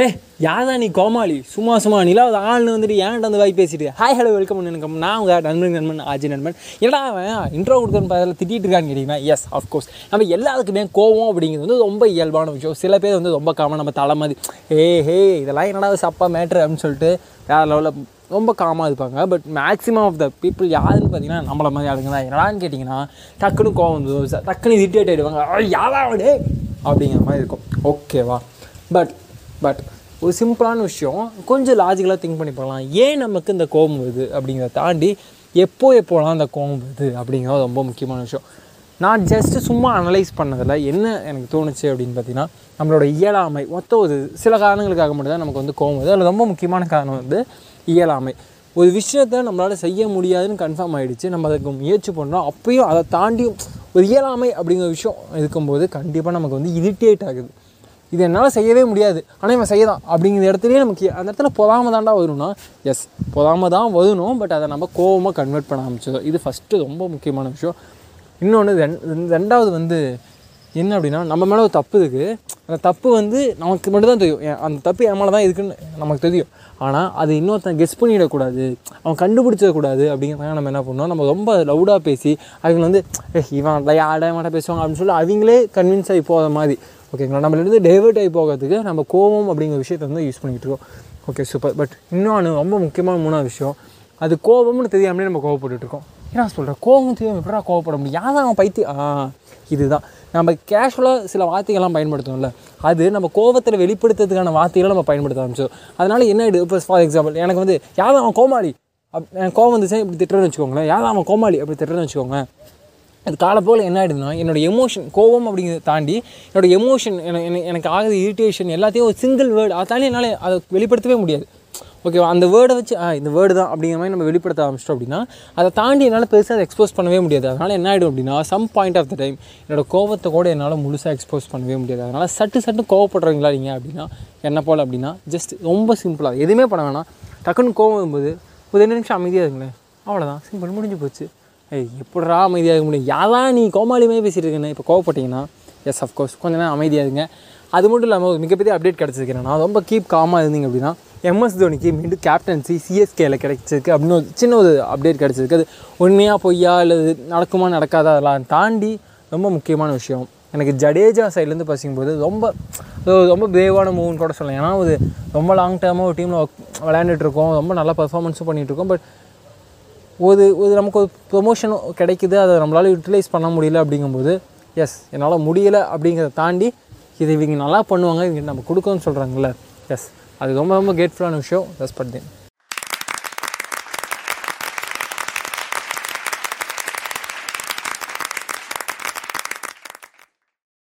ஏ யாரா நீ கோமாளி? சும்மா சும்மா நிலாவது ஆள்னு வந்துட்டு ஏன்ட்ட வந்து வாய் பேசிட்டு. ஹாய் ஹலோ வெல்கம் எனக்கு நான் உங்கள் நண்பன் நண்பன் ஆஜி நண்பன். என்னடா அவன்? இன்ட்ரோ கொடுக்குறன்னு அதில் திட்டிகிட்டு இருக்கான்னு கேட்டிங்கன்னா எஸ் அஃப்கோர்ஸ் நம்ம எல்லாருக்குமே கோவம் அப்படிங்கிறது வந்து ரொம்ப இயல்பான விஷயம். சில பேர் வந்து ரொம்ப காமன் நம்ம தலைமதி ஏ ஹே இதெல்லாம் என்னடா சப்பா மேட்ரு அப்படின்னு சொல்லிட்டு வேறு லெவலில் ரொம்ப காமாக இருப்பாங்க. But maximum of the people யாருன்னு பார்த்தீங்கன்னா நம்மள மாதிரி ஆளுங்க தான். என்னடான்னு கேட்டிங்கன்னா டக்குன்னு கோவம் வந்து டக்குன்னு இரிட்டேட் ஆகிடுவாங்க யாராவது அப்படிங்கிற மாதிரி இருக்கும். ஓகேவா பட் பட் ஒரு சிம்பிளான விஷயம் கொஞ்சம் லாஜிக்கலாக திங்க் பண்ணி பார்க்கலாம். ஏன் நமக்கு இந்த கோபம் வருது அப்படிங்கிறத தாண்டி எப்போ எப்போலாம் அந்த கோபம் வருது அப்படிங்கிறது ரொம்ப முக்கியமான விஷயம். நான் ஜஸ்ட்டு சும்மா அனலைஸ் பண்ணதில் என்ன எனக்கு தோணுச்சு அப்படின்னு பார்த்தீங்கன்னா நம்மளோட இயலாமை. மொத்த ஒரு சில காரணங்களுக்காக மட்டும்தான் நமக்கு வந்து கோபம் வருது. அதில் ரொம்ப முக்கியமான காரணம் வந்து இயலாமை. ஒரு விஷயத்தை நம்மளால் செய்ய முடியாதுன்னு கன்ஃபார்ம் ஆகிடுச்சு நம்ம அதுக்கு முயற்சி பண்ணுறோம் அப்பயும் அதை தாண்டியும் ஒரு இயலாமை அப்படிங்கிற விஷயம் இருக்கும்போது கண்டிப்பாக நமக்கு வந்து இரிட்டேட் ஆகுது. இது என்னால் செய்யவே முடியாது. ஆனால் இவன் செய்யலாம் அப்படிங்கிற இடத்துலயே நமக்கு அந்த இடத்துல பொறாமல் தாண்டா வரும்னா எஸ் பொறாம தான் வரணும் பட் அதை நம்ம கோவமாக கன்வெர்ட் பண்ண ஆரம்பிச்சோம் இது ஃபஸ்ட்டு ரொம்ப முக்கியமான விஷயம். இன்னொன்று ரெண் ரெண்டாவது வந்து என்ன அப்படின்னா நம்ம மேலே ஒரு தப்பு இருக்குது அந்த தப்பு வந்து நமக்கு மட்டும்தான் தெரியும். ஏன் அந்த தப்பு என் மேலே தான் இருக்குன்னு நமக்கு தெரியும். ஆனால் அது இன்னொருத்தன் கெஸ் பண்ணிடக்கூடாது. அவன் கண்டுபிடிச்சிடக்கூடாது அப்படிங்கிறத நம்ம என்ன பண்ணோம் நம்ம ரொம்ப லவுடாக பேசி அவங்க வந்து இவன் யாட மாட்ட பேசுவாங்க அப்படின்னு சொல்லி அவங்களே கன்வின்ஸ் ஆகி போகிற மாதிரி. ஓகேங்களா? நம்மளிருந்து டைவர்ட் ஆகி போகிறதுக்கு நம்ம கோவம் அப்படிங்கிற விஷயத்தை வந்து யூஸ் பண்ணிக்கிட்டு இருக்கோம். ஓகே சூப்பர் பட் இன்னொன்று ரொம்ப முக்கியமான மூணாவது விஷயம். அது கோபம்னு தெரியாமலே நம்ம கோவப்பட்டுட்டு இருக்கோம். ஏன்னா சொல்கிறேன் கோபம் தெரியாமல் எப்படா கோவப்பட முடியும்? யாரும் அவன் பைத்தி ஆ இதுதான். நம்ம கேஷுவலாக சில வார்த்தைகள்லாம் பயன்படுத்துவோம்ல. அது நம்ம கோபத்தில் வெளிப்படுத்துறதுக்கான வார்த்தைகளை நம்ம பயன்படுத்த ஆரம்பிச்சோம் அதனால என்ன ஆயிடுது இப்போ ஃபார் எக்ஸாம்பிள் எனக்கு வந்து யாரும் அவன் கோமாளி? அப் எனக்கு கோவம் வந்துச்சு இப்படி திட்டுறேன்னு வச்சுக்கோங்களேன். யாரும் அவன் கோமாளி? அப்படி திட்டுறேன்னு வச்சுக்கோங்க அது காலப்போல் என்ன ஆகிடுதுன்னா என்னோடய எமோஷன் கோவம் அப்படிங்கிறத தாண்டி என்னோட எமோஷன் எனக்கு ஆகுது இரிட்டேஷன் எல்லாத்தையும் ஒரு சிங்கிள் வேர்டு அதை தாண்டி என்னால் அதை வெளிப்படுத்தவே முடியாது. ஓகேவா அந்த வேர்டை வச்சு இந்த வேர்டு தான் அப்படிங்கிற மாதிரி நம்ம வெளிப்படுத்த ஆரம்பிச்சிட்டோம் அப்படின்னா அதை தாண்டி என்னால் பெருசாக அதை எக்ஸ்போஸ் பண்ணவே முடியாது. அதனால் என்ன ஆகிடும் அப்படின்னா some point of the time என்னோட கோவத்தை கூட என்னால் முழுசாக எக்ஸ்போஸ் பண்ணவே முடியாது. அதனால் சட்டு சட்டு கோவப்படுறீங்களா நீங்கள் அப்படின்னா என்ன போல் அப்படின்னா ஜஸ்ட் ரொம்ப சிம்பிளாக எதுவுமே பண்ண வேணாம். டக்குன்னு கோவம் வரும்போது ஒரு ரெண்டு நிமிஷம் அமைதியாக இருங்களேன். அவ்வளோதான் சிம்பிள் முடிஞ்சு போச்சு. எப்படா அமைதியாக இருக்க முடியும்? யாரா நீ கோமாளியுமே பேசிகிட்டு இருக்கேன்னு இப்போ கோவப்பட்டீங்கன்னா எஸ் அஃப்கோர்ஸ் கொஞ்ச நேரம் அமைதியாக இருங்க அது மட்டும் இல்லாமல் ஒரு மிகப்பெரிய அப்டேட் கிடச்சிருக்கேன் நான் ரொம்ப கீப் காமாக இருந்தீங்க அப்படின்னா எம்எஸ் தோனிக்கு மீண்டும் கேப்டன்சி சிஎஸ்கேல கிடைச்சிருக்கு அப்படின்னு ஒரு சின்ன ஒரு அப்டேட் கிடச்சிருக்கு. அது உண்மையாக பொய்யா இல்லை இது நடக்குமா நடக்காதா அதெல்லாம் தாண்டி ரொம்ப முக்கியமான விஷயம். எனக்கு ஜடேஜா சைட்லேருந்து பசிக்கும்போது ரொம்ப ரொம்ப பிரேவான மூவ்னு கூட சொல்லலாம். ஏன்னா அது ரொம்ப லாங் டேர்மாக ஒரு டீமில் விளையாண்டுட்டு இருக்கோம். ரொம்ப நல்லா பர்ஃபார்மன்ஸும் பண்ணிகிட்டு இருக்கோம். பட் ஒரு ஒரு நமக்கு ஒரு ப்ரொமோஷன் கிடைக்குது அதை நம்மளால் யூட்டிலைஸ் பண்ண முடியல அப்படிங்கும்போது எஸ் என்னால் முடியலை அப்படிங்கிறத தாண்டி இது இவங்க நல்லா பண்ணுவாங்க இவங்க நம்ம கொடுக்கணும்னு சொல்கிறாங்கல்ல எஸ் அது ரொம்ப ரொம்ப கேட்ஃபுல்லான விஷயம் ரெஸ்பெக்ட் தேன்